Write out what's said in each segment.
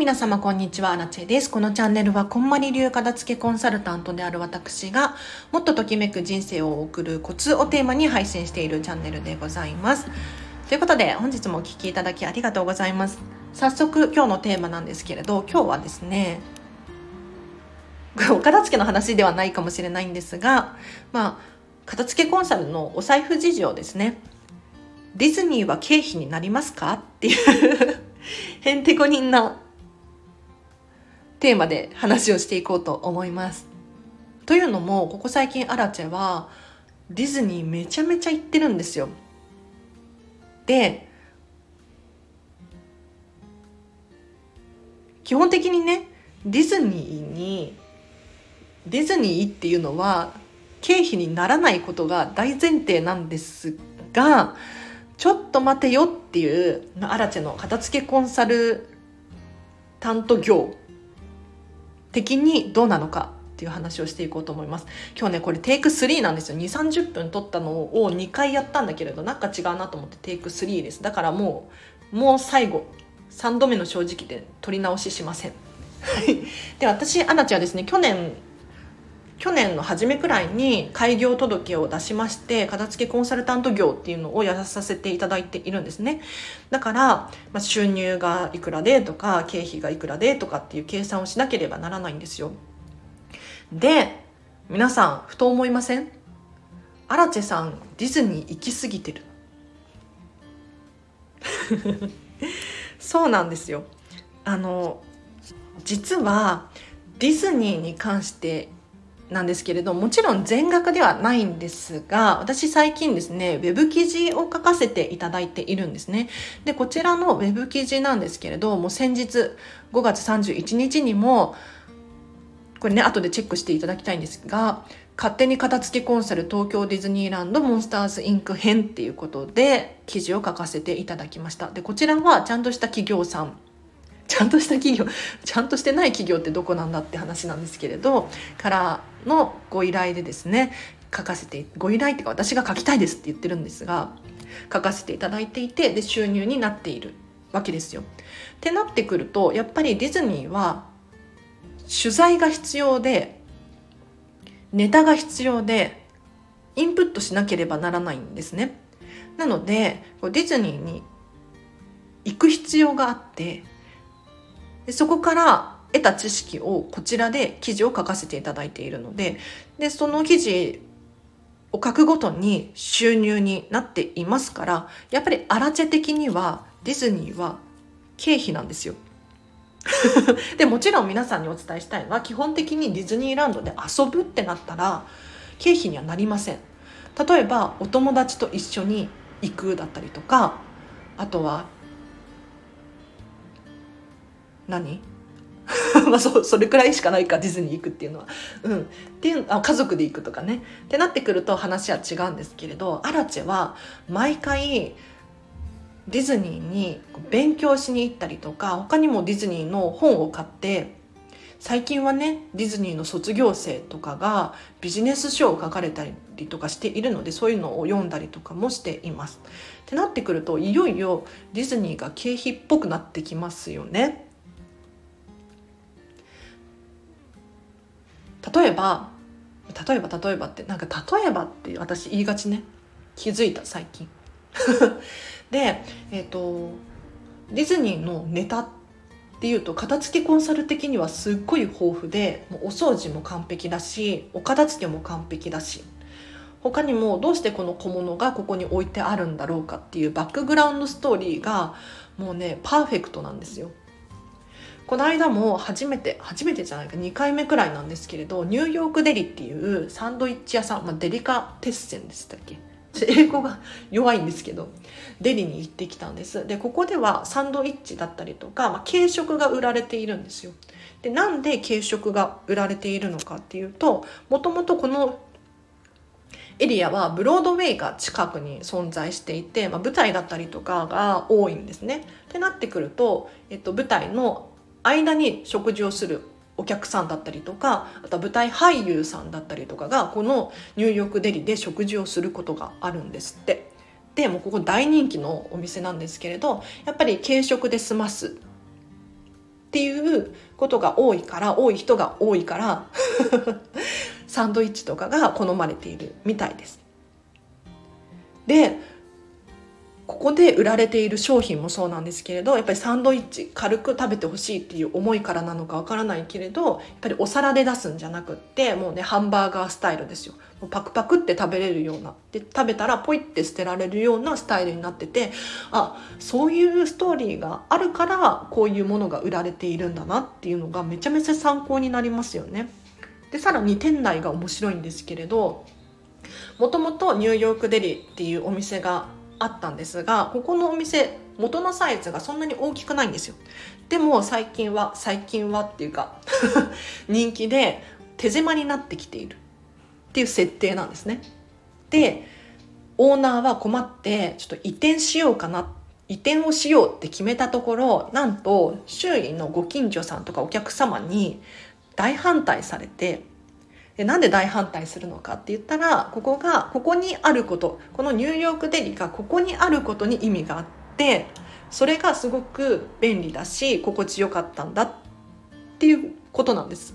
皆様こんにちは、アラチェです。このチャンネルは、こんまり流片付けコンサルタントである私が、もっとときめく人生を送るコツをテーマに配信しているチャンネルでございます。ということで、本日もお聴きいただきありがとうございます。早速、今日のテーマなんですけれど、今日はですね、お片付けの話ではないかもしれないんですが、まあ、片付けコンサルのお財布事情ですね。ディズニーは経費になりますか？っていう へんてこりんなテーマで話をしていこうと思います。というのもここ最近アラチェはディズニーめちゃめちゃ行ってるんですよ。で基本的にねディズニーにディズニーっていうのは経費にならないことが大前提なんですがちょっと待てよっていうアラチェの片付けコンサル担当業的にどうなのかっていう話をしていこうと思います。今日ねこれテイク3なんですよ。2 3 0分撮ったのを2回やったんだけれどなんか違うなと思ってテイク3です。だからもうもう最後3度目の正直で撮り直ししません。で私アナチはですね去年去年の初めくらいに開業届を出しまして片付けコンサルタント業っていうのをやらさせていただいているんですね。だから、まあ、収入がいくらでとか経費がいくらでとかっていう計算をしなければならないんですよ。で皆さんふと思いません？アラチェさんディズニー行き過ぎてる。そうなんですよ。あの実はディズニーに関してなんですけれどもちろん全額ではないんですが私最近ですねウェブ記事を書かせていただいているんですね。でこちらのウェブ記事なんですけれども先日5月31日にもこれね後でチェックしていただきたいんですが勝手に片付けコンサル東京ディズニーランドモンスターズインク編っていうことで記事を書かせていただきました。でこちらはちゃんとした企業さんちゃんとした企業ちゃんとしてない企業ってどこなんだって話なんですけれどからのご依頼でですね書かせてご依頼っていうか私が書きたいですって言ってるんですが書かせていただいていてで収入になっているわけですよ。ってなってくるとやっぱりディズニーは取材が必要でネタが必要でインプットしなければならないんですね。なのでディズニーに行く必要があってでそこから得た知識をこちらで記事を書かせていただいているのででその記事を書くごとに収入になっていますからやっぱりアラチェ的にはディズニーは経費なんですよ。でもちろん皆さんにお伝えしたいのは基本的にディズニーランドで遊ぶってなったら経費にはなりません。例えばお友達と一緒に行くだったりとかあとは何？まあそそれくらいしかないかディズニー行くっていうのは。うん、っていうあ家族で行くとかねってなってくると話は違うんですけれどアラチェは毎回ディズニーに勉強しに行ったりとか他にもディズニーの本を買って最近はねディズニーの卒業生とかがビジネス書を書かれたりとかしているのでそういうのを読んだりとかもしています。ってなってくるといよいよディズニーが経費っぽくなってきますよね。例えば例えば例えばってなんか例えばって私言いがちね。気づいた最近。でえっ、ー、とディズニーのネタっていうと片付けコンサル的にはすっごい豊富でもうお掃除も完璧だしお片付けも完璧だし。他にもどうしてこの小物がここに置いてあるんだろうかっていうバックグラウンドストーリーがもうねパーフェクトなんですよ。この間も初めて初めてじゃないか2回目くらいなんですけれどニューヨークデリっていうサンドイッチ屋さん、まあ、デリカテッセンでしたっけ？英語が弱いんですけどデリに行ってきたんです。でここではサンドイッチだったりとか、まあ、軽食が売られているんですよ。でなんで軽食が売られているのかっていうともともとこのエリアはブロードウェイが近くに存在していて、まあ、舞台だったりとかが多いんですね。ってなってくると、えっと、舞台の間に食事をするお客さんだったりとかあとは舞台俳優さんだったりとかがこのニューヨークデリで食事をすることがあるんですって。でもうここ大人気のお店なんですけれどやっぱり軽食で済ますっていうことが多いから多い人が多いから サンドイッチとかが好まれているみたいです。でここで売られている商品もそうなんですけれどやっぱりサンドイッチ軽く食べてほしいっていう思いからなのかわからないけれどやっぱりお皿で出すんじゃなくってもうねハンバーガースタイルですよパクパクって食べれるようなで食べたらポイって捨てられるようなスタイルになっててあそういうストーリーがあるからこういうものが売られているんだなっていうのがめちゃめちゃ参考になりますよね。でさらに店内が面白いんですけれどもともとニューヨークデリっていうお店があったんですがここのお店元のサイズがそんなに大きくないんですよ。でも最近は最近はっていうか 人気で手狭になってきている。っていう設定なんですね。でオーナーは困ってちょっと移転しようかな移転をしようって決めたところなんと周囲のご近所さんとかお客様に大反対されてでなんで大反対するのかって言ったらここがここにあることこのニューヨークデリがここにあることに意味があってそれがすごく便利だし心地よかったんだっていうことなんです。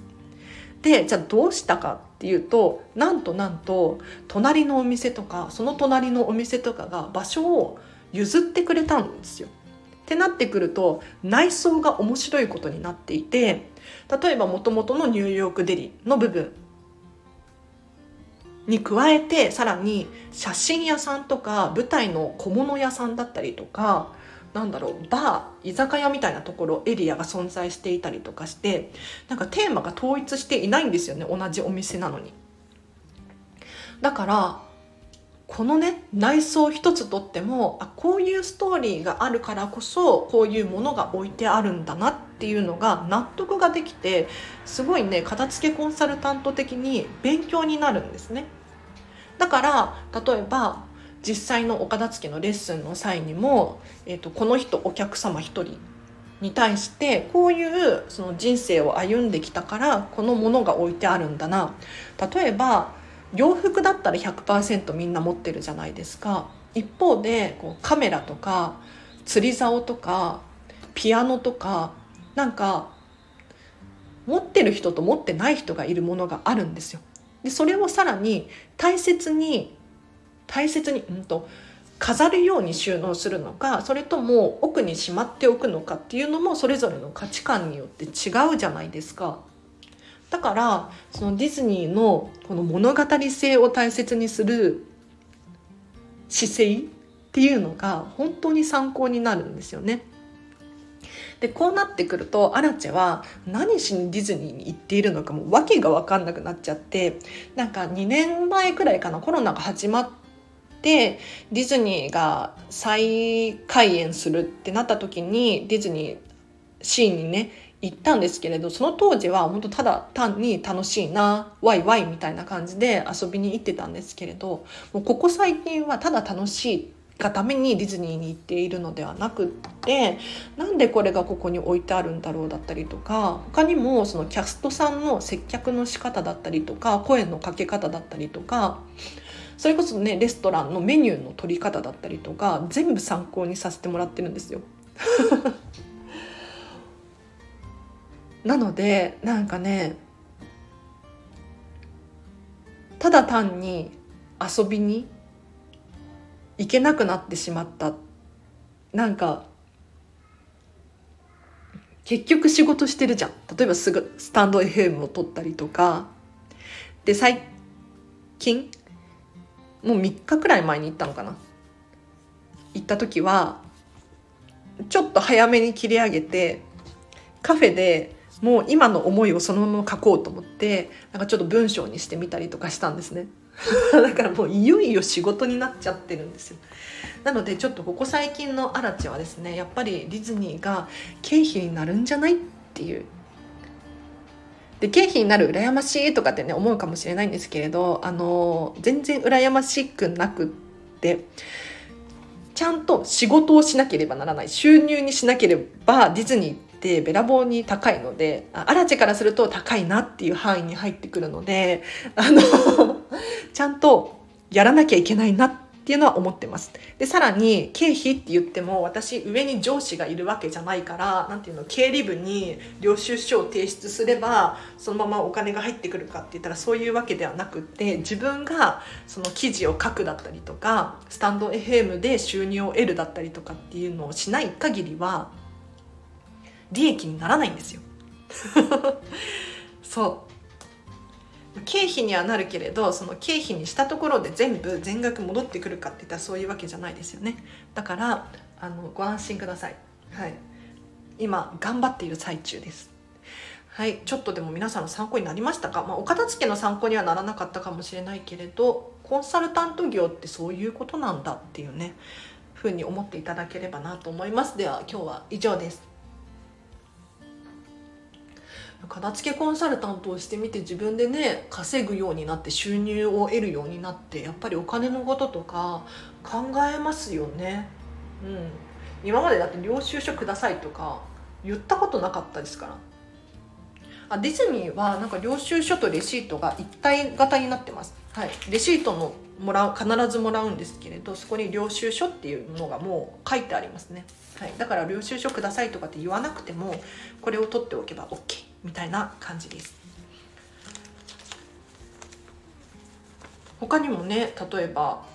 でじゃあどうしたかっていうとなんとなんと隣のお店とかその隣のお店とかが場所を譲ってくれたんですよ。ってなってくると内装が面白いことになっていて例えばもともとのニューヨークデリの部分に加えてさらに写真屋さんとか舞台の小物屋さんだったりとかなんだろうバー居酒屋みたいなところエリアが存在していたりとかしてなんかテーマが統一していないんですよね同じお店なのに。だからこのね内装一つとってもあこういうストーリーがあるからこそこういうものが置いてあるんだなっていうのが納得ができてすごいね片付けコンサルタント的に勉強になるんですね。だから例えば実際のお片付けのレッスンの際にも、えーと、この人お客様一人に対してこういうその人生を歩んできたからこのものが置いてあるんだな。例えば洋服だったら100%みんな持ってるじゃないですか。一方でこうカメラとか釣り竿とかピアノとかなんか持ってる人と持ってない人がいるものがあるんですよ。でそれをさらに大切に大切に、うんと、飾るように収納するのかそれとも奥にしまっておくのかっていうのもそれぞれの価値観によって違うじゃないですか。だからそのディズニーのこの物語性を大切にする姿勢っていうのが本当に参考になるんですよね。でこうなってくるとアラチェは何しにディズニーに行っているのかも訳が分かんなくなっちゃってなんか2年前くらいかなコロナが始まってディズニーが再開園するってなった時にディズニーシーンにね行ったんですけれどその当時は本当ただ単に楽しいなワイワイみたいな感じで遊びに行ってたんですけれどもうここ最近はただ楽しいがためにディズニーに行っているのではなくってなんでこれがここに置いてあるんだろうだったりとか他にもそのキャストさんの接客の仕方だったりとか声のかけ方だったりとかそれこそねレストランのメニューの取り方だったりとか全部参考にさせてもらってるんですよ。なのでなんかねただ単に遊びに行けなくなってしまった。なんか結局仕事してるじゃん。例えばすぐスタンド FM を取ったりとか。で最近もう3日くらい前に行ったのかな。行った時はちょっと早めに切り上げてカフェでもう今の思いをそのまま書こうと思ってなんかちょっと文章にしてみたりとかしたんですね。だからもういよいよ仕事になっちゃってるんですよ。なのでちょっとここ最近のアラチはですねやっぱりディズニーが経費になるんじゃないっていう。で経費になる羨ましいとかってね思うかもしれないんですけれどあの全然羨ましくなくってちゃんと仕事をしなければならない。収入にしなければディズニーってべらぼうに高いのでアラチェからすると高いなっていう範囲に入ってくるのであのちゃんとやらなきゃいけないなっていうのは思ってます。で、さらに経費って言っても私上に上司がいるわけじゃないから、なんていうの、経理部に領収書を提出すればそのままお金が入ってくるかって言ったらそういうわけではなくって自分がその記事を書くだったりとかスタンド FM で収入を得るだったりとかっていうのをしない限りは利益にならないんですよ。そう経費にはなるけれどその経費にしたところで全部全額戻ってくるかっていったらそういうわけじゃないですよね。だからあのご安心ください。はい。今頑張っている最中です。はい。ちょっとでも皆さんの参考になりましたか、まあ、お片付けの参考にはならなかったかもしれないけれどコンサルタント業ってそういうことなんだっていうねふうに思っていただければなと思います。では今日は以上です。片付けコンサルタントをしてみて自分でね稼ぐようになって収入を得るようになってやっぱりお金のこととか考えますよね。うん、今までだって領収書くださいとか言ったことなかったですから。あディズニーはなんか領収書とレシートが一体型になってます。はい、レシートのもらう必ずもらうんですけれどそこに領収書っていうのがもう書いてありますね。はい、だから領収書くださいとかって言わなくてもこれを取っておけば OK みたいな感じです。他にもね例えば、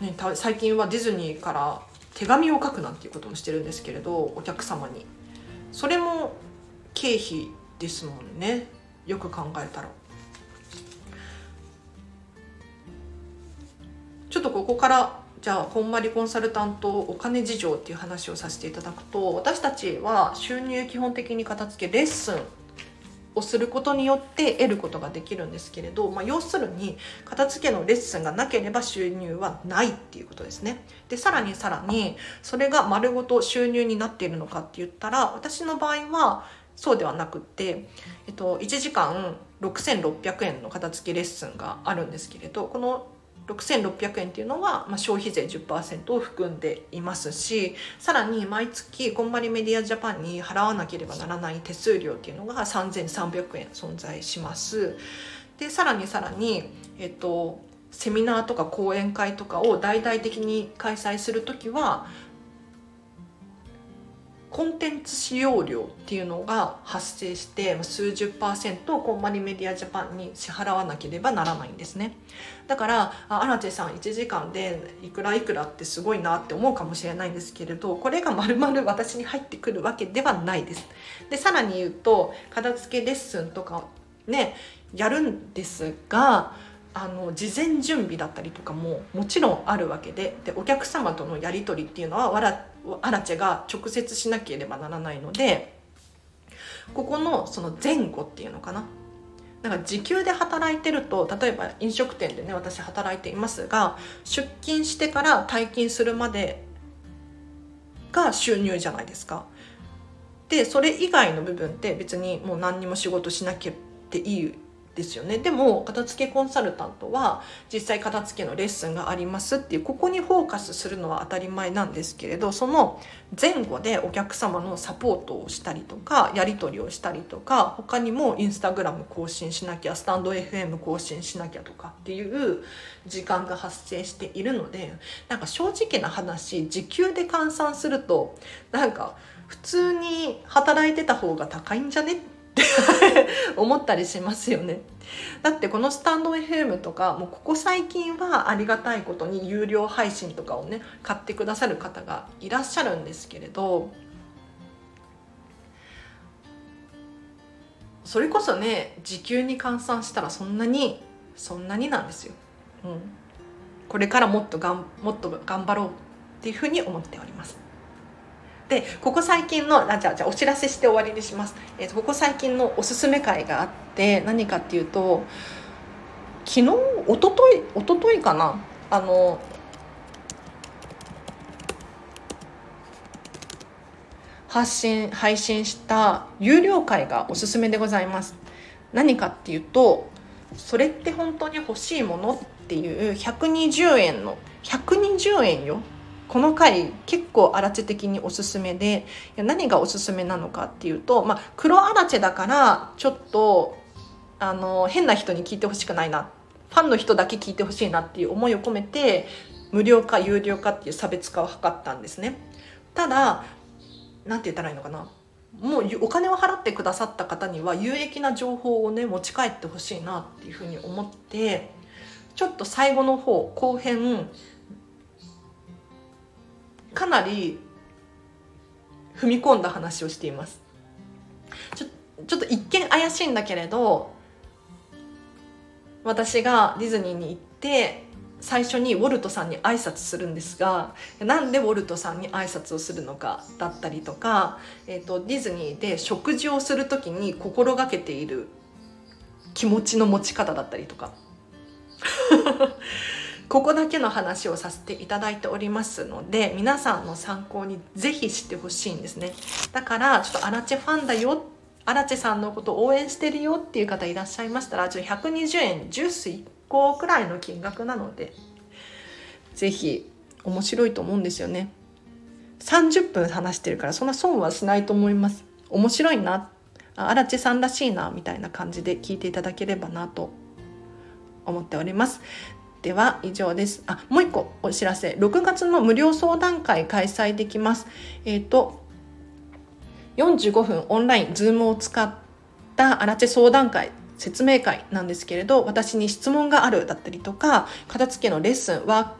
ね、最近はディズニーから手紙を書くなんていうこともしてるんですけれどお客様に。それも経費ですもんね。よく考えたら。ちょっとここからじゃあこんまりコンサルタントお金事情っていう話をさせていただくと私たちは収入基本的に片付けレッスンをすることによって得ることができるんですけれど、まあ、要するに片付けのレッスンがなければ収入はないっていうことですね。でさらにさらにそれが丸ごと収入になっているのかって言ったら私の場合はそうではなくって、えっと、1時間6600円の片付けレッスンがあるんですけれどこの6600円っていうのは、まあ、消費税10%を含んでいますしさらに毎月こんまりメディアジャパンに払わなければならない手数料っていうのが3300円存在します。でさらにさらに、えっと、セミナーとか講演会とかを大々的に開催する時はコンテンツ使用料っていうのが発生して数十パーセントコンマリメディアジャパンに支払わなければならないんですね。だからアラチェさん1時間でいくらいくらってすごいなって思うかもしれないんですけれどこれがまるまる私に入ってくるわけではないです。でさらに言うと片付けレッスンとかねやるんですがあの事前準備だったりとかももちろんあるわけででお客様とのやり取りっていうのはわらアラチェが直接しなければならないのでここのその前後っていうのかななんか時給で働いてると例えば飲食店でね私働いていますが出勤してから退勤するまでが収入じゃないですか。でそれ以外の部分って別にもう何にも仕事しなきゃっていいですよね。でも片付けコンサルタントは実際片付けのレッスンがありますっていうここにフォーカスするのは当たり前なんですけれどその前後でお客様のサポートをしたりとかやり取りをしたりとか他にもインスタグラム更新しなきゃスタンド FM 更新しなきゃとかっていう時間が発生しているのでなんか正直な話時給で換算するとなんか普通に働いてた方が高いんじゃねっ 思ったりしますよね。だってこのスタンド FM とかもうここ最近はありがたいことに有料配信とかをね買ってくださる方がいらっしゃるんですけれどそれこそね時給に換算したらそんなにそんなになんですよ。うん、これからもっとがんもっと頑張ろうっていうふうに思っております。でここ最近のあじゃあじゃあお知らせして終わりにします、えー、ここ最近のおすすめ会があって何かっていうと昨日一昨日一昨日かな。あの発信配信した有料会がおすすめでございます。何かっていうとそれって本当に欲しいものっていう120円の120円よ。この回結構アラチェ的におすすめで何がおすすめなのかっていうと、まあ、黒アラチェだからちょっとあの変な人に聞いてほしくないなファンの人だけ聞いてほしいなっていう思いを込めて無料か有料かっていう差別化を図ったんですね。ただ何て言ったらいいのかなもうお金を払ってくださった方には有益な情報をね持ち帰ってほしいなっていうふうに思ってちょっと最後の方後編かなり踏み込んだ話をしています。ちょちょっと一見怪しいんだけれど私がディズニーに行って最初にウォルトさんに挨拶するんですがなんでウォルトさんに挨拶をするのかだったりとか、えーと、ディズニーで食事をする時に心がけている気持ちの持ち方だったりとか。ここだけの話をさせていただいておりますので皆さんの参考にぜひ知ってほしいんですね。だからちょっとアラチェファンだよアラチェさんのこと応援してるよっていう方いらっしゃいましたらちょっと120円ジュース1個くらいの金額なのでぜひ面白いと思うんですよね。30分話してるからそんな損はしないと思います。面白いなアラチェさんらしいなみたいな感じで聞いていただければなと思っております。では以上です。あもう一個お知らせ。6月の無料相談会開催できます。えっ、ー、と45分オンライン Zoom を使ったアラチェ相談会説明会なんですけれど私に質問があるだったりとか片付けのレッスンワ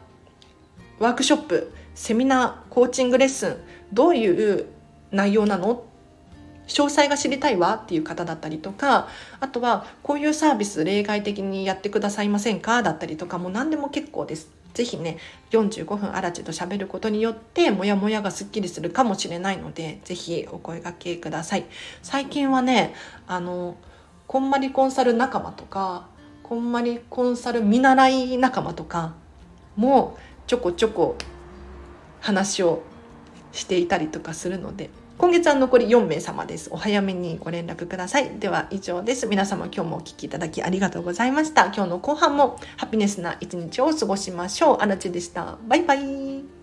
ークショップセミナーコーチングレッスンどういう内容なの？詳細が知りたいわっていう方だったりとかあとはこういうサービス例外的にやってくださいませんか？だったりとかもう何でも結構です。ぜひね45分アラチと喋ることによってモヤモヤがすっきりするかもしれないのでぜひお声がけください。最近はねあのこんまりコンサル仲間とかこんまりコンサル見習い仲間とかもちょこちょこ話をしていたりとかするので今月は残り4名様です。お早めにご連絡ください。では以上です。皆様今日もお聴きいただきありがとうございました。今日の後半もハピネスな一日を過ごしましょう。あなちでした。バイバイ。